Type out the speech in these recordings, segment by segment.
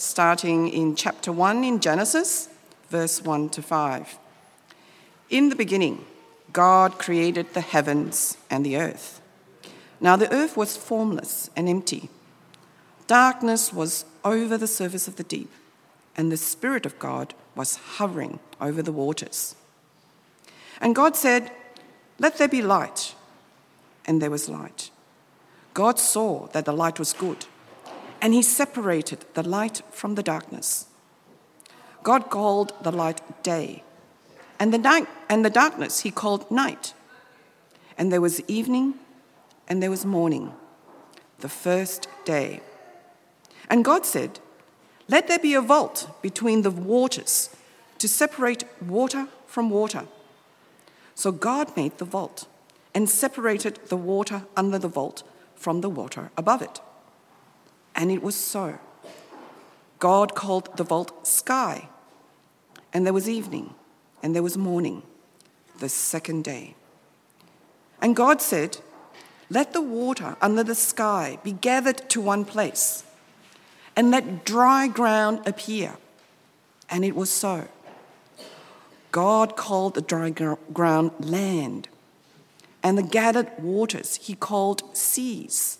starting in chapter 1 in Genesis, verse 1 to 5. In the beginning, God created the heavens and the earth. Now the earth was formless and empty. Darkness was over the surface of the deep, and the Spirit of God was hovering over the waters. And God said, Let there be light. And there was light. God saw that the light was good, and He separated the light from the darkness. God called the light day, and the, night, and the darkness He called night. And there was evening, and there was morning, the first day. And God said, Let there be a vault between the waters to separate water from water. So God made the vault and separated the water under the vault from the water above it. And it was so. God called the vault sky. And there was evening, and there was morning, the second day. And God said, Let the water under the sky be gathered to one place, and let dry ground appear. And it was so. God called the dry ground land, and the gathered waters he called seas.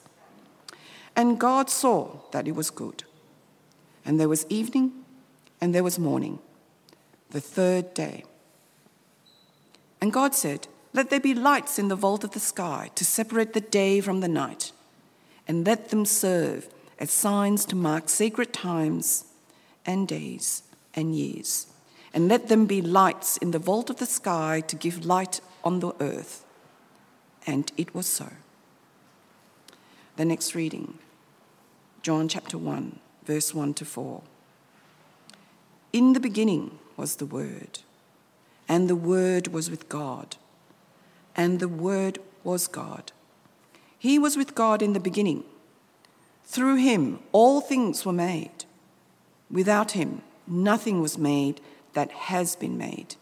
And God saw that it was good. And there was evening, and there was morning, the third day. And God said, Let there be lights in the vault of the sky to separate the day from the night, and let them serve as signs to mark sacred times and days and years and let them be lights in the vault of the sky to give light on the earth. And it was so. The next reading, John chapter 1, verse 1 to 4. In the beginning was the Word, and the Word was with God, and the Word was God. He was with God in the beginning. Through him, all things were made. Without him, nothing was made that has been made.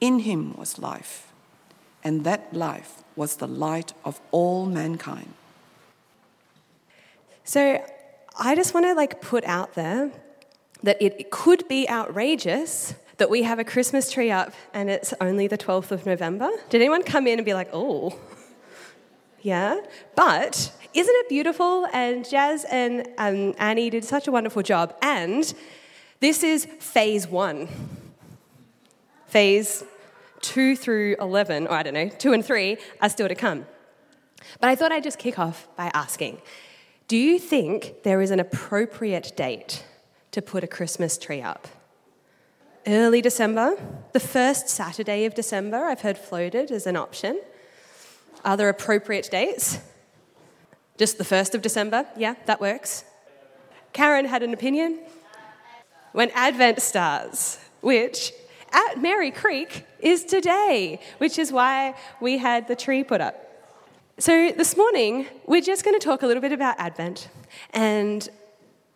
In him was life, and that life was the light of all mankind. So I just want to like put out there that it could be outrageous that we have a Christmas tree up and it's only the 12th of November. Did anyone come in and be like, oh, yeah? But isn't it beautiful? And Jazz and um, Annie did such a wonderful job. And this is phase one. Phase two through 11, or I don't know, two and three are still to come. But I thought I'd just kick off by asking Do you think there is an appropriate date to put a Christmas tree up? Early December, the first Saturday of December, I've heard floated as an option. Are there appropriate dates? Just the 1st of December? Yeah, that works. Karen had an opinion when Advent starts, which at Merri Creek is today, which is why we had the tree put up. So this morning, we're just going to talk a little bit about Advent and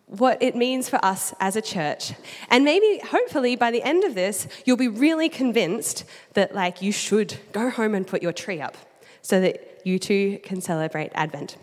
what it means for us as a church. And maybe, hopefully, by the end of this, you'll be really convinced that, like, you should go home and put your tree up so that you too can celebrate Advent.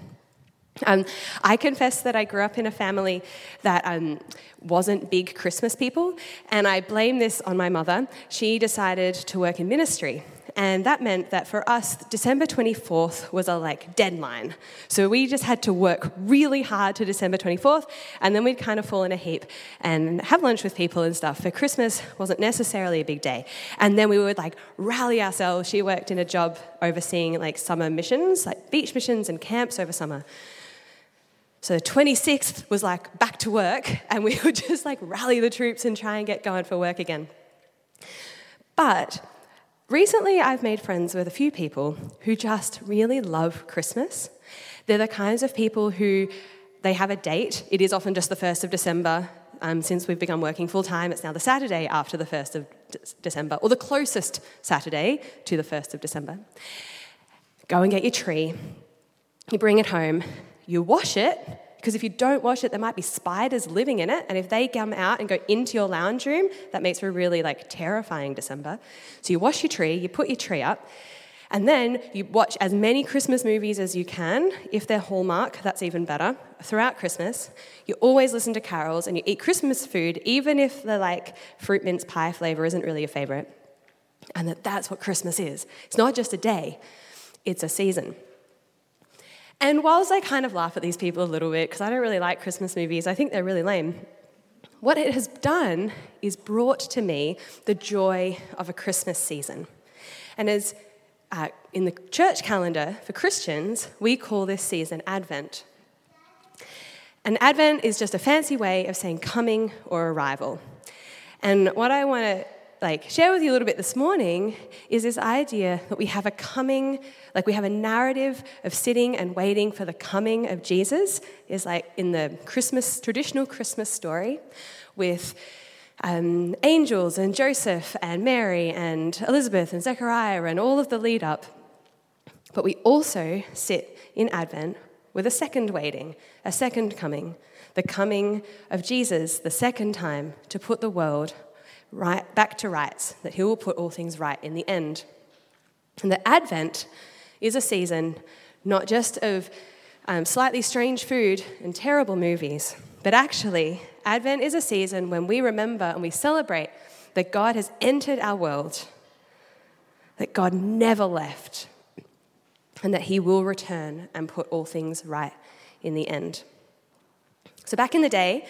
Um, I confess that I grew up in a family that um, wasn't big Christmas people, and I blame this on my mother. She decided to work in ministry, and that meant that for us, December 24th was a like deadline. So we just had to work really hard to December 24th, and then we'd kind of fall in a heap and have lunch with people and stuff. For Christmas wasn't necessarily a big day, and then we would like rally ourselves. She worked in a job overseeing like summer missions, like beach missions and camps over summer. So the 26th was like back to work, and we would just like rally the troops and try and get going for work again. But recently, I've made friends with a few people who just really love Christmas. They're the kinds of people who they have a date. It is often just the 1st of December. Um, since we've begun working full time, it's now the Saturday after the 1st of De- December, or the closest Saturday to the 1st of December. Go and get your tree, you bring it home, you wash it, because if you don't wash it, there might be spiders living in it, and if they come out and go into your lounge room, that makes for a really like terrifying December. So you wash your tree, you put your tree up, and then you watch as many Christmas movies as you can. If they're Hallmark, that's even better. Throughout Christmas, you always listen to carols and you eat Christmas food, even if the like fruit mince pie flavor isn't really your favorite. And that that's what Christmas is. It's not just a day, it's a season. And whilst I kind of laugh at these people a little bit, because I don't really like Christmas movies, I think they're really lame. What it has done is brought to me the joy of a Christmas season. And as uh, in the church calendar for Christians, we call this season Advent. And Advent is just a fancy way of saying coming or arrival. And what I want to like share with you a little bit this morning is this idea that we have a coming, like we have a narrative of sitting and waiting for the coming of Jesus, is like in the Christmas traditional Christmas story, with um, angels and Joseph and Mary and Elizabeth and Zechariah and all of the lead up. But we also sit in Advent with a second waiting, a second coming, the coming of Jesus the second time to put the world right, back to rights, that he will put all things right in the end. And the Advent is a season not just of um, slightly strange food and terrible movies, but actually, Advent is a season when we remember and we celebrate that God has entered our world, that God never left, and that He will return and put all things right in the end. So, back in the day,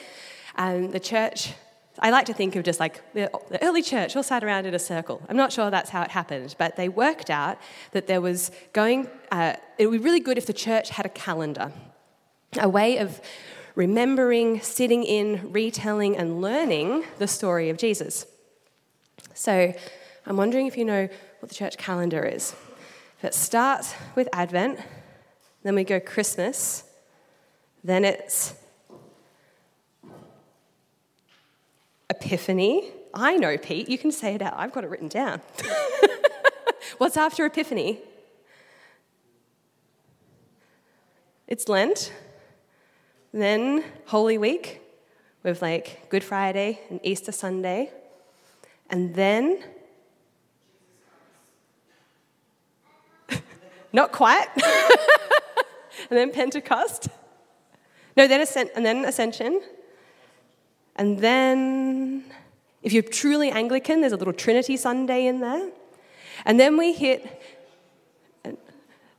um, the church, I like to think of just like the, early church all sat around in a circle. I'm not sure that's how it happened, but they worked out that there was going, uh, it would be really good if the church had a calendar, a way of remembering, sitting in, retelling, and learning the story of Jesus. So I'm wondering if you know what the church calendar is. If it starts with Advent, then we go Christmas, then it's Epiphany. I know, Pete, you can say it out. I've got it written down. What's after Epiphany? It's Lent. Then Holy Week with like Good Friday and Easter Sunday. And then, not quite. and then Pentecost. No, then Ascent, and then Ascension. And then, if you're truly Anglican, there's a little Trinity Sunday in there. And then we hit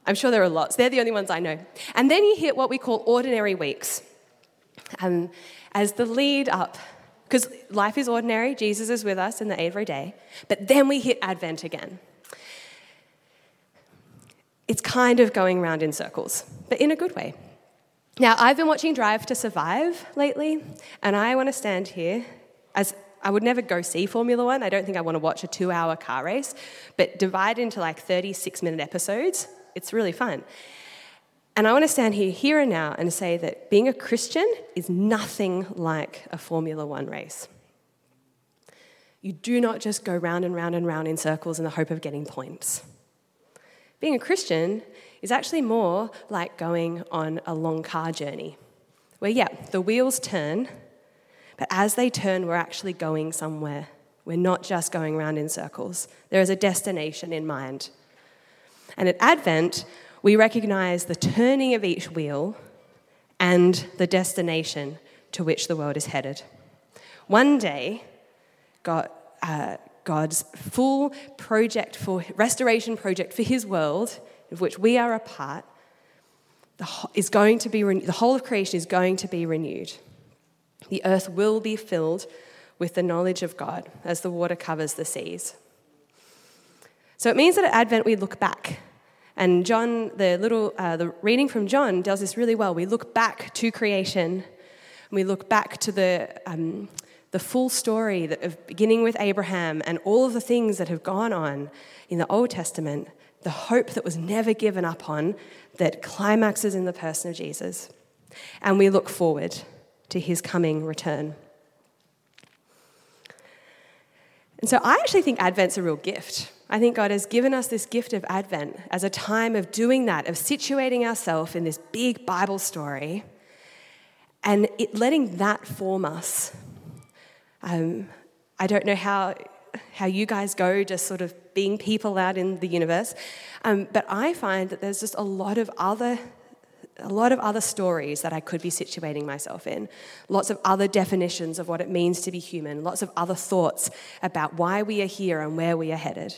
I'm sure there are lots. They're the only ones I know. And then you hit what we call ordinary weeks um, as the lead up, because life is ordinary, Jesus is with us in the every day, but then we hit Advent again. It's kind of going round in circles, but in a good way. Now, I've been watching Drive to Survive lately, and I want to stand here as I would never go see Formula One. I don't think I want to watch a two hour car race, but divide into like 36 minute episodes it's really fun. And I want to stand here, here and now, and say that being a Christian is nothing like a Formula One race. You do not just go round and round and round in circles in the hope of getting points. Being a Christian is actually more like going on a long car journey, where, yeah, the wheels turn, but as they turn, we're actually going somewhere. We're not just going round in circles, there is a destination in mind. And at Advent, we recognize the turning of each wheel and the destination to which the world is headed. One day, God, uh, God's full project for restoration project for His world, of which we are a part, is going to be the whole of creation is going to be renewed. The earth will be filled with the knowledge of God as the water covers the seas. So it means that at Advent we look back. And John, the little uh, the reading from John does this really well. We look back to creation, and we look back to the um, the full story of beginning with Abraham and all of the things that have gone on in the Old Testament, the hope that was never given up on, that climaxes in the person of Jesus. and we look forward to his coming return. And so I actually think Advent's a real gift. I think God has given us this gift of Advent as a time of doing that, of situating ourselves in this big Bible story and it, letting that form us. Um, I don't know how, how you guys go, just sort of being people out in the universe, um, but I find that there's just a lot of other a lot of other stories that I could be situating myself in, lots of other definitions of what it means to be human, lots of other thoughts about why we are here and where we are headed.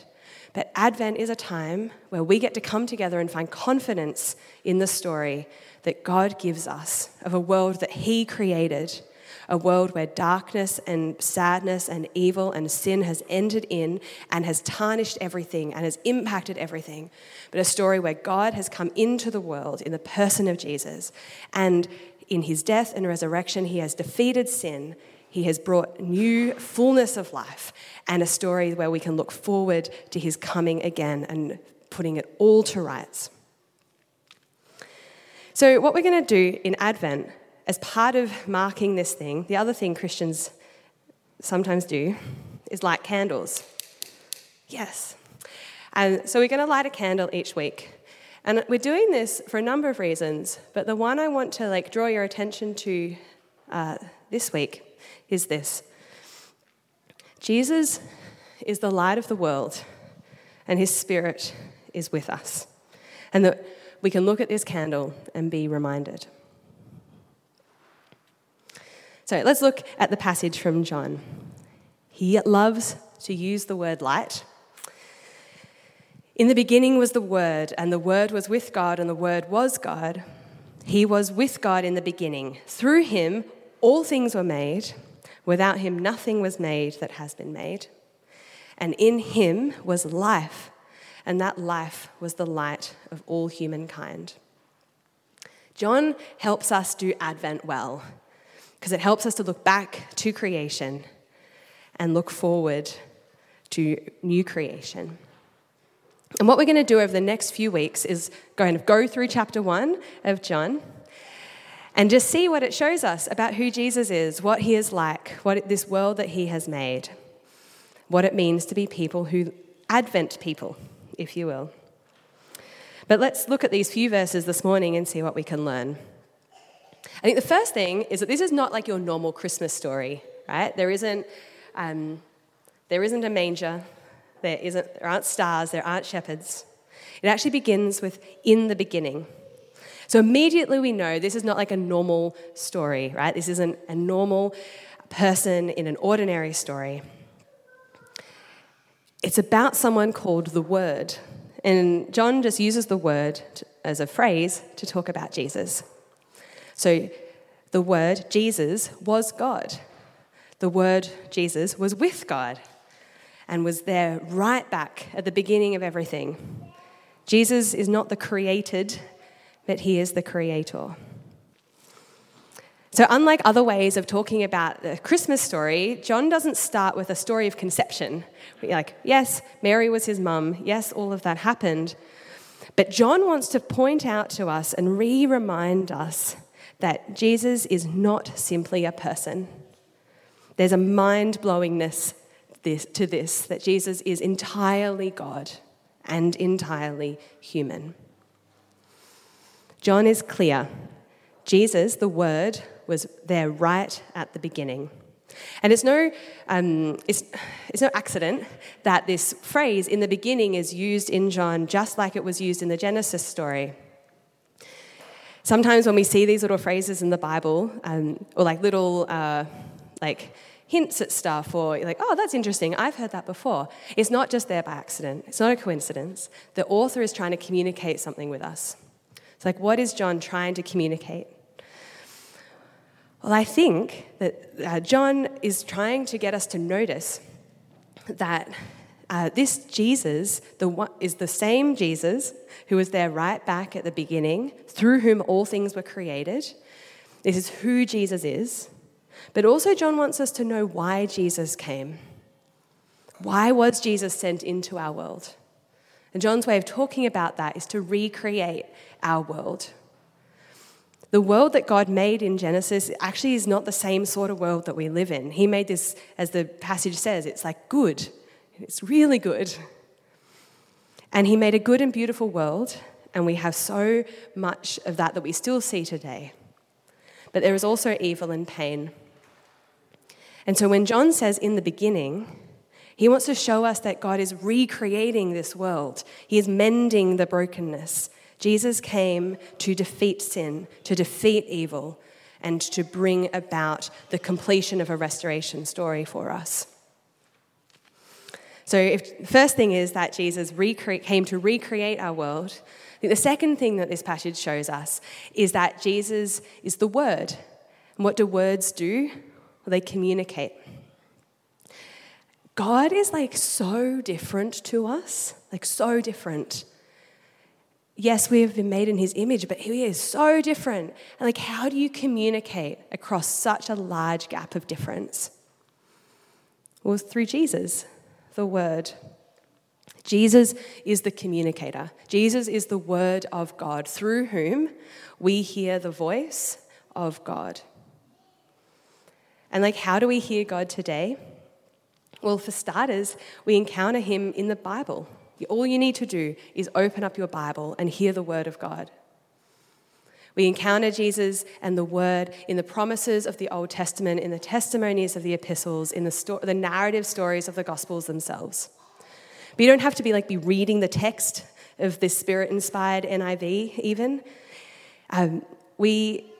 But Advent is a time where we get to come together and find confidence in the story that God gives us of a world that He created, a world where darkness and sadness and evil and sin has entered in and has tarnished everything and has impacted everything. But a story where God has come into the world in the person of Jesus. And in His death and resurrection, He has defeated sin. He has brought new fullness of life and a story where we can look forward to his coming again and putting it all to rights. So, what we're going to do in Advent, as part of marking this thing, the other thing Christians sometimes do is light candles. Yes. And so, we're going to light a candle each week. And we're doing this for a number of reasons, but the one I want to like draw your attention to uh, this week is this Jesus is the light of the world, and his spirit is with us. And that we can look at this candle and be reminded. So let's look at the passage from John. He loves to use the word light. In the beginning was the Word, and the Word was with God, and the Word was God. He was with God in the beginning. Through him, all things were made. Without him, nothing was made that has been made. And in him was life, and that life was the light of all humankind. John helps us do Advent well because it helps us to look back to creation and look forward to new creation. And what we're going to do over the next few weeks is going to go through chapter one of John and just see what it shows us about who Jesus is, what he is like, what this world that he has made, what it means to be people who, Advent people, if you will. But let's look at these few verses this morning and see what we can learn. I think the first thing is that this is not like your normal Christmas story, right? There isn't, um, there isn't a manger, there, isn't, there aren't stars, there aren't shepherds. It actually begins with in the beginning. So immediately we know this is not like a normal story, right? This isn't a normal person in an ordinary story. It's about someone called the Word. And John just uses the word as a phrase to talk about Jesus. So the word Jesus was God. The word Jesus was with God and was there right back at the beginning of everything. Jesus is not the created but he is the creator. So, unlike other ways of talking about the Christmas story, John doesn't start with a story of conception. Like, yes, Mary was his mum, yes, all of that happened. But John wants to point out to us and re remind us that Jesus is not simply a person. There's a mind blowingness to this, that Jesus is entirely God and entirely human. John is clear. Jesus, the Word, was there right at the beginning. And it's no, um, it's, it's no accident that this phrase in the beginning is used in John just like it was used in the Genesis story. Sometimes when we see these little phrases in the Bible, um, or like little uh, like hints at stuff, or like, oh, that's interesting, I've heard that before. It's not just there by accident. It's not a coincidence. The author is trying to communicate something with us. It's like, what is John trying to communicate? Well, I think that uh, John is trying to get us to notice that uh, this Jesus the one, is the same Jesus who was there right back at the beginning, through whom all things were created. This is who Jesus is. But also, John wants us to know why Jesus came. Why was Jesus sent into our world? And John's way of talking about that is to recreate our world. The world that God made in Genesis actually is not the same sort of world that we live in. He made this, as the passage says, it's like good. It's really good. And He made a good and beautiful world, and we have so much of that that we still see today. But there is also evil and pain. And so when John says in the beginning, he wants to show us that God is recreating this world, He is mending the brokenness. Jesus came to defeat sin, to defeat evil, and to bring about the completion of a restoration story for us. So, if, first thing is that Jesus recre- came to recreate our world. I think the second thing that this passage shows us is that Jesus is the Word. And what do words do? Well, they communicate. God is like so different to us, like so different yes, we have been made in his image, but he is so different. And like, how do you communicate across such a large gap of difference? Well, through Jesus, the Word. Jesus is the communicator. Jesus is the Word of God, through whom we hear the voice of God. And like, how do we hear God today? Well, for starters, we encounter him in the Bible. All you need to do is open up your Bible and hear the Word of God. We encounter Jesus and the Word in the promises of the Old Testament, in the testimonies of the epistles, in the, sto- the narrative stories of the Gospels themselves. But you don't have to be like be reading the text of this Spirit-inspired NIV even. Um, we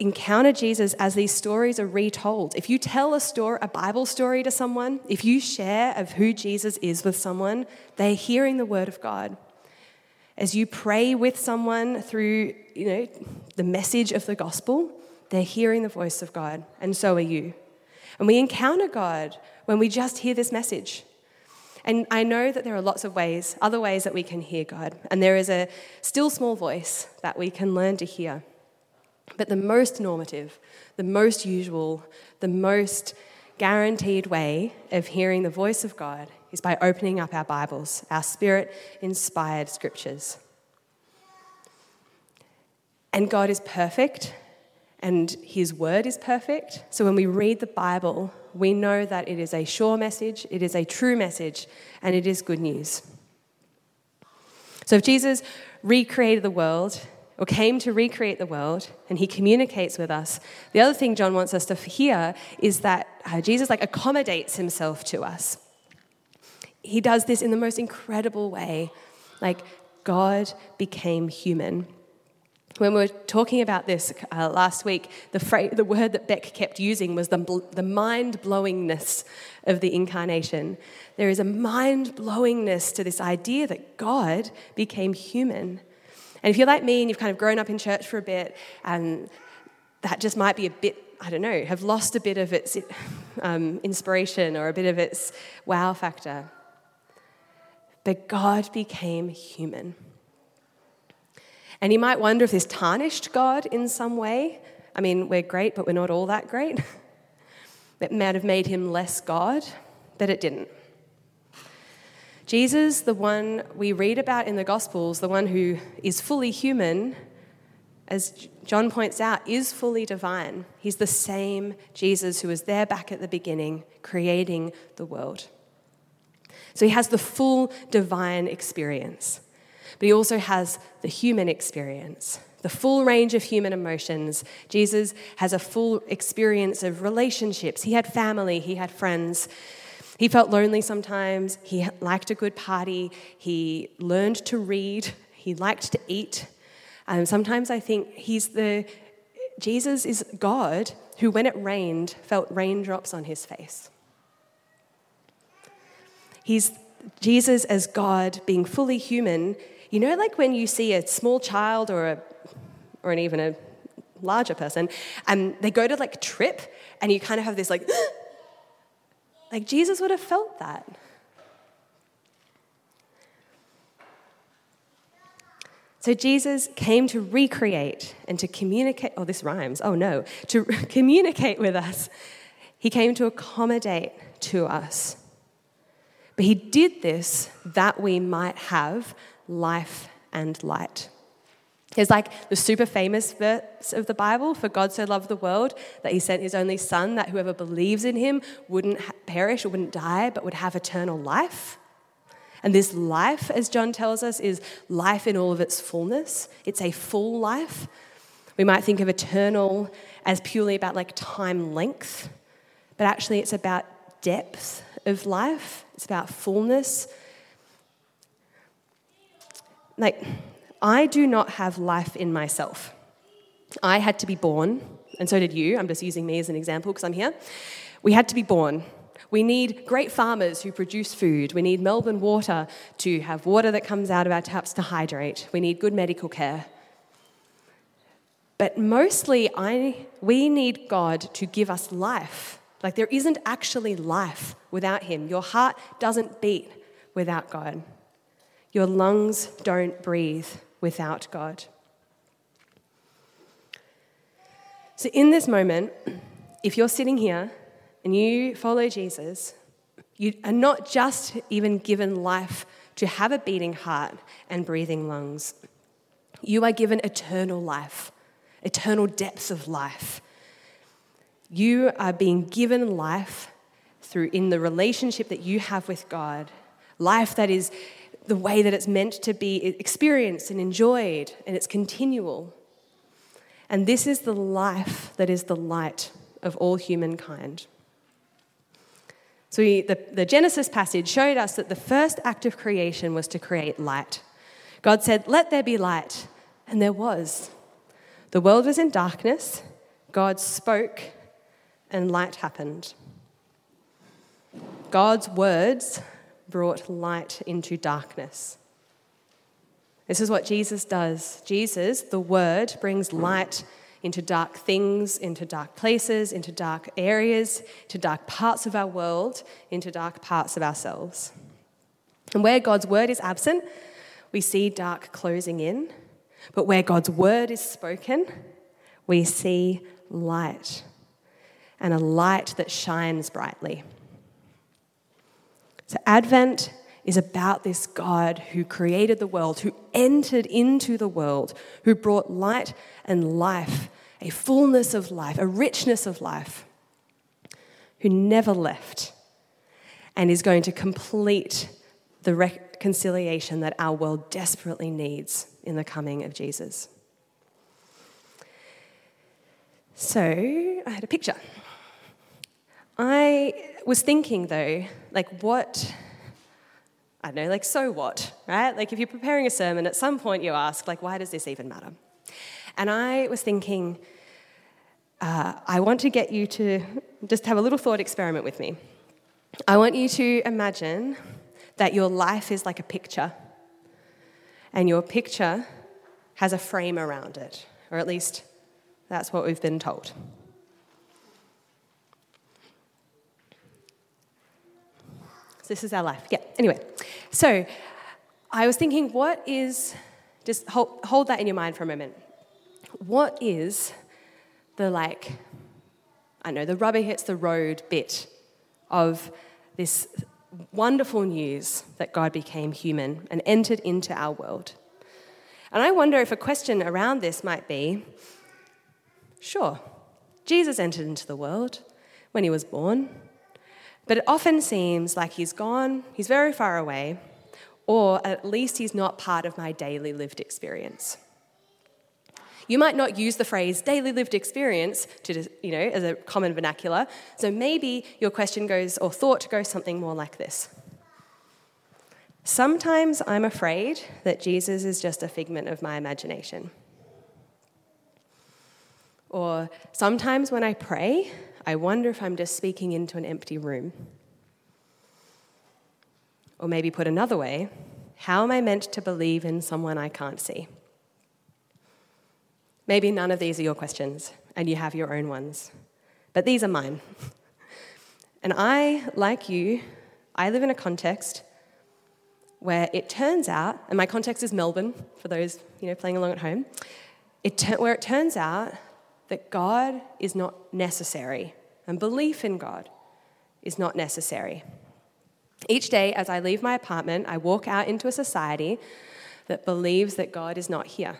encounter Jesus as these stories are retold. If you tell a story, a Bible story to someone, if you share of who Jesus is with someone, they're hearing the word of God. As you pray with someone through, you know, the message of the gospel, they're hearing the voice of God, and so are you. And we encounter God when we just hear this message. And I know that there are lots of ways, other ways that we can hear God. And there is a still small voice that we can learn to hear. But the most normative, the most usual, the most guaranteed way of hearing the voice of God is by opening up our Bibles, our spirit inspired scriptures. And God is perfect, and His word is perfect. So when we read the Bible, we know that it is a sure message, it is a true message, and it is good news. So if Jesus recreated the world, or came to recreate the world and he communicates with us the other thing john wants us to hear is that uh, jesus like accommodates himself to us he does this in the most incredible way like god became human when we were talking about this uh, last week, the, phrase, the word that Beck kept using was the, the mind blowingness of the incarnation. There is a mind blowingness to this idea that God became human. And if you're like me and you've kind of grown up in church for a bit, and that just might be a bit, I don't know, have lost a bit of its um, inspiration or a bit of its wow factor. But God became human. And you might wonder if this tarnished God in some way. I mean, we're great, but we're not all that great. It might have made him less God, but it didn't. Jesus, the one we read about in the Gospels, the one who is fully human, as John points out, is fully divine. He's the same Jesus who was there back at the beginning, creating the world. So he has the full divine experience, but he also has the human experience, the full range of human emotions. Jesus has a full experience of relationships. He had family, he had friends. He felt lonely sometimes. He liked a good party. He learned to read. He liked to eat. And sometimes I think he's the, Jesus is God who, when it rained, felt raindrops on his face. He's Jesus as God being fully human. You know, like when you see a small child or, a, or an, even a larger person, and they go to like trip, and you kind of have this like, like Jesus would have felt that. So Jesus came to recreate and to communicate. Oh, this rhymes. Oh, no. To communicate with us. He came to accommodate to us. But he did this that we might have life and light. It's like the super famous verse of the Bible for God so loved the world that he sent his only son, that whoever believes in him wouldn't perish or wouldn't die, but would have eternal life. And this life, as John tells us, is life in all of its fullness. It's a full life. We might think of eternal as purely about like time length, but actually it's about depth of life, it's about fullness. Like, I do not have life in myself. I had to be born, and so did you. I'm just using me as an example because I'm here. We had to be born. We need great farmers who produce food. We need Melbourne water to have water that comes out of our taps to hydrate. We need good medical care. But mostly, I, we need God to give us life. Like, there isn't actually life without Him. Your heart doesn't beat without God. Your lungs don't breathe without God. So, in this moment, if you're sitting here and you follow Jesus, you are not just even given life to have a beating heart and breathing lungs, you are given eternal life, eternal depths of life. You are being given life through in the relationship that you have with God, life that is the way that it's meant to be experienced and enjoyed, and it's continual. And this is the life that is the light of all humankind. So, we, the, the Genesis passage showed us that the first act of creation was to create light. God said, Let there be light, and there was. The world was in darkness, God spoke, and light happened. God's words brought light into darkness. This is what Jesus does. Jesus, the Word, brings light into dark things, into dark places, into dark areas, to dark parts of our world, into dark parts of ourselves. And where God's Word is absent, we see dark closing in. But where God's Word is spoken, we see light and a light that shines brightly. So, Advent is about this God who created the world, who entered into the world, who brought light and life, a fullness of life, a richness of life, who never left and is going to complete the reconciliation that our world desperately needs in the coming of Jesus. So, I had a picture. I was thinking though, like what, I don't know, like so what, right? Like if you're preparing a sermon, at some point you ask, like, why does this even matter? And I was thinking, uh, I want to get you to just have a little thought experiment with me. I want you to imagine that your life is like a picture, and your picture has a frame around it, or at least that's what we've been told. So this is our life. Yeah, anyway. So I was thinking, what is, just hold, hold that in your mind for a moment. What is the like, I know, the rubber hits the road bit of this wonderful news that God became human and entered into our world? And I wonder if a question around this might be sure, Jesus entered into the world when he was born. But it often seems like he's gone, he's very far away, or at least he's not part of my daily lived experience. You might not use the phrase daily lived experience to, you know, as a common vernacular. So maybe your question goes, or thought goes something more like this. Sometimes I'm afraid that Jesus is just a figment of my imagination. Or sometimes when I pray, I wonder if I'm just speaking into an empty room. Or maybe put another way, how am I meant to believe in someone I can't see? Maybe none of these are your questions, and you have your own ones. But these are mine. and I, like you, I live in a context where it turns out, and my context is Melbourne, for those you know, playing along at home, it where it turns out that God is not necessary and belief in God is not necessary. Each day, as I leave my apartment, I walk out into a society that believes that God is not here.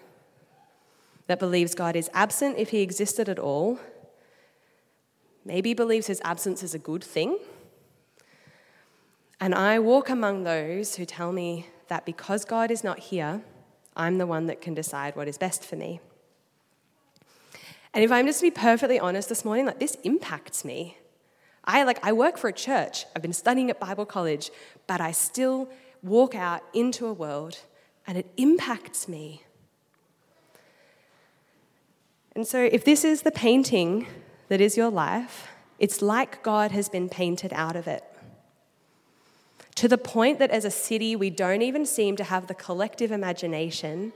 that believes God is absent if he existed at all, maybe believes his absence is a good thing. And I walk among those who tell me that because God is not here, I'm the one that can decide what is best for me. And if I'm just to be perfectly honest this morning, like this impacts me. I like I work for a church. I've been studying at Bible college, but I still walk out into a world and it impacts me. And so if this is the painting that is your life, it's like God has been painted out of it. To the point that as a city, we don't even seem to have the collective imagination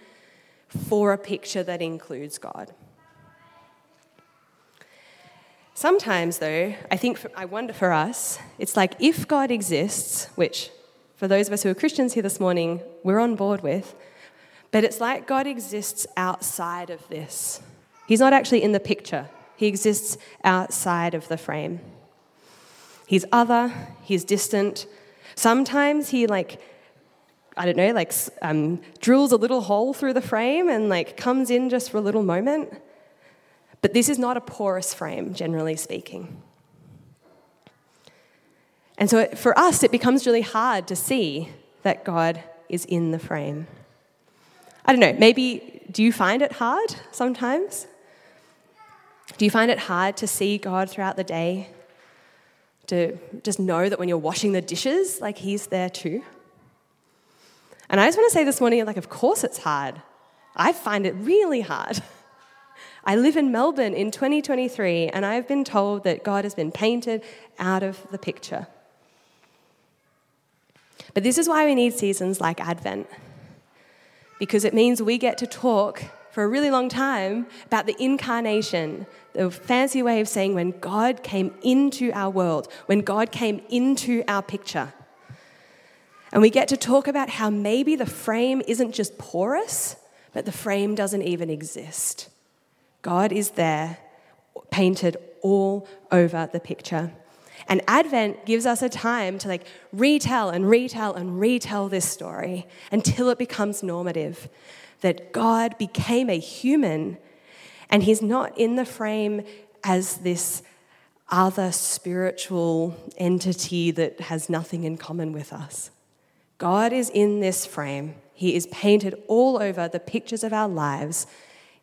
for a picture that includes God. Sometimes, though, I think, for, I wonder for us, it's like if God exists, which for those of us who are Christians here this morning, we're on board with, but it's like God exists outside of this. He's not actually in the picture, He exists outside of the frame. He's other, He's distant. Sometimes He, like, I don't know, like um, drills a little hole through the frame and like comes in just for a little moment. But this is not a porous frame, generally speaking. And so for us, it becomes really hard to see that God is in the frame. I don't know, maybe do you find it hard sometimes? Do you find it hard to see God throughout the day? To just know that when you're washing the dishes, like He's there too? And I just want to say this morning, like, of course it's hard. I find it really hard. I live in Melbourne in 2023, and I've been told that God has been painted out of the picture. But this is why we need seasons like Advent, because it means we get to talk for a really long time about the incarnation, the fancy way of saying when God came into our world, when God came into our picture. And we get to talk about how maybe the frame isn't just porous, but the frame doesn't even exist. God is there, painted all over the picture. And Advent gives us a time to like retell and retell and retell this story until it becomes normative that God became a human and he's not in the frame as this other spiritual entity that has nothing in common with us. God is in this frame. He is painted all over the pictures of our lives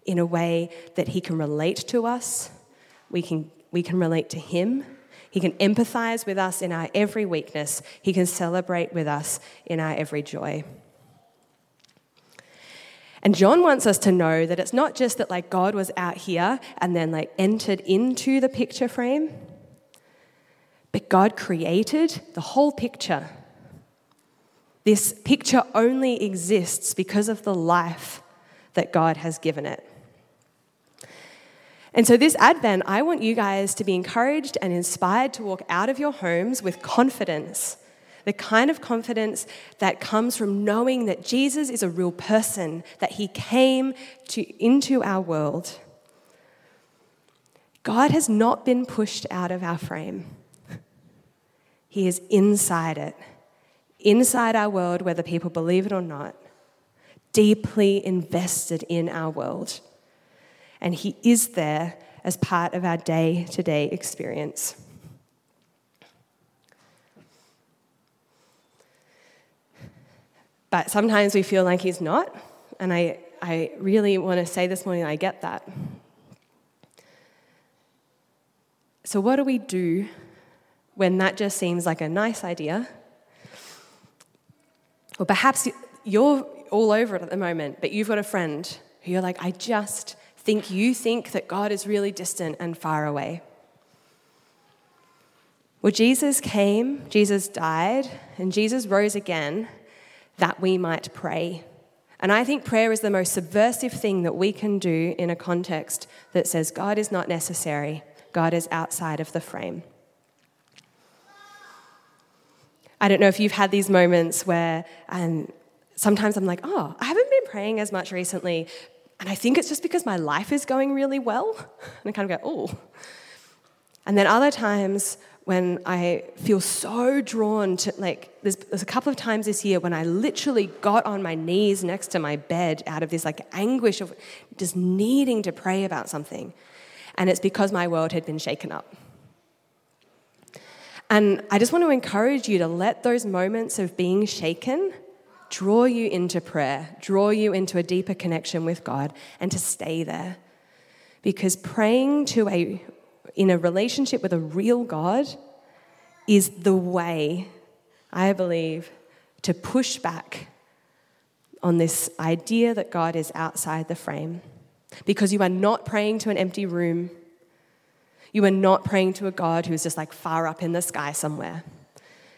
in a way that he can relate to us, we can, we can relate to him, he can empathize with us in our every weakness, he can celebrate with us in our every joy. And John wants us to know that it's not just that like God was out here and then like entered into the picture frame, but God created the whole picture. This picture only exists because of the life that God has given it. And so, this Advent, I want you guys to be encouraged and inspired to walk out of your homes with confidence. The kind of confidence that comes from knowing that Jesus is a real person, that he came to, into our world. God has not been pushed out of our frame, He is inside it, inside our world, whether people believe it or not, deeply invested in our world and He is there as part of our day to day experience. But sometimes we feel like He's not, and I, I really want to say this morning I get that. So, what do we do when that just seems like a nice idea? Or perhaps you're all over it at the moment, but you've got a friend who you're like, I just think you think that God is really distant and far away. Well, Jesus came, Jesus died, and Jesus rose again that we might pray. And I think prayer is the most subversive thing that we can do in a context that says God is not necessary, God is outside of the frame. I don't know if you've had these moments where um, sometimes I'm like, oh, I haven't been praying as much recently, and I think it's just because my life is going really well. And I kind of go, oh. And then other times when I feel so drawn to, like, there's, there's, a couple of times this year when I literally got on my knees next to my bed out of this, like, anguish of just needing to pray about something. And it's because my world had been shaken up. And I just want to encourage you to let those moments of being shaken draw you into prayer, draw you into a deeper connection with God, and to stay there. Because praying to a, in a relationship with a real God is the way, I believe, to push back on this idea that God is outside the frame. Because you are not praying to an empty room. You are not praying to a God who's just like far up in the sky somewhere.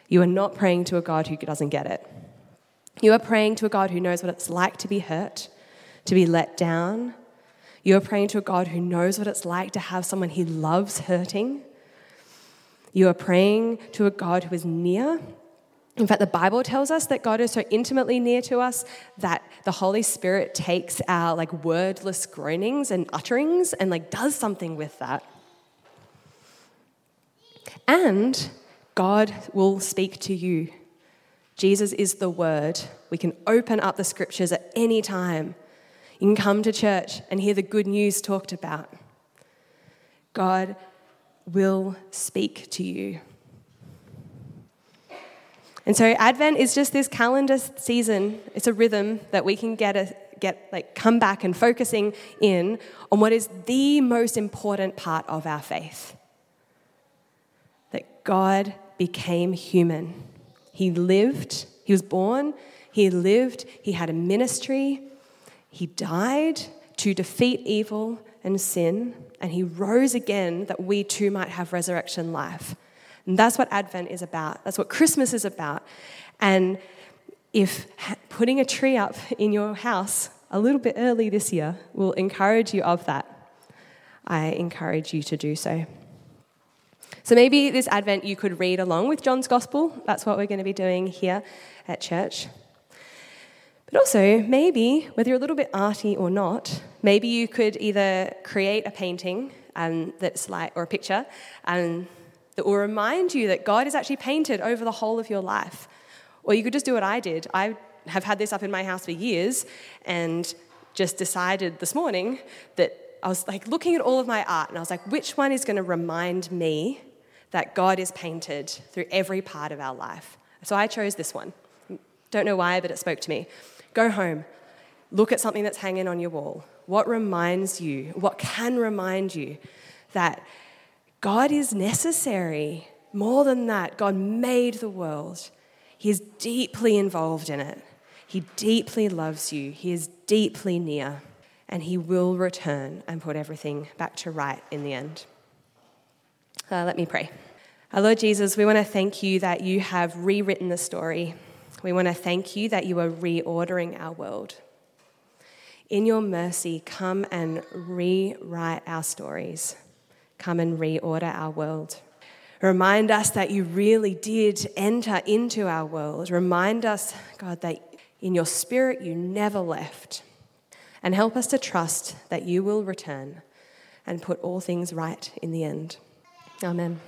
You are not praying to a God who doesn't get it. You are praying to a God who knows what it's like to be hurt, to be let down. You are praying to a God who knows what it's like to have someone he loves hurting. You are praying to a God who is near. In fact, the Bible tells us that God is so intimately near to us that the Holy Spirit takes our like wordless groanings and utterings and like does something with that. And God will speak to you Jesus is the Word. We can open up the scriptures at any time. You can come to church and hear the good news talked about. God will speak to you. And so Advent is just this calendar season. It's a rhythm that we can get a, get like come back and focusing in on what is the most important part of our faith. That God became human. He lived, he was born, he lived, he had a ministry, he died to defeat evil and sin, and he rose again that we too might have resurrection life. And that's what Advent is about. That's what Christmas is about. And if putting a tree up in your house a little bit early this year will encourage you of that, I encourage you to do so. So maybe this Advent you could read along with John's Gospel. That's what we're going to be doing here at church. But also, maybe, whether you're a little bit arty or not, maybe you could either create a painting um, that's like, or a picture um, that will remind you that God is actually painted over the whole of your life. Or you could just do what I did. I have had this up in my house for years and just decided this morning that I was like looking at all of my art and I was like, which one is going to remind me that God is painted through every part of our life. So I chose this one. Don't know why, but it spoke to me. Go home, look at something that's hanging on your wall. What reminds you, what can remind you that God is necessary? More than that, God made the world. He is deeply involved in it. He deeply loves you. He is deeply near. And He will return and put everything back to right in the end. Uh, let me pray. Our Lord Jesus, we want to thank you that you have rewritten the story. We want to thank you that you are reordering our world. In your mercy, come and rewrite our stories. Come and reorder our world. Remind us that you really did enter into our world. Remind us, God, that in your spirit you never left. And help us to trust that you will return and put all things right in the end. Amen.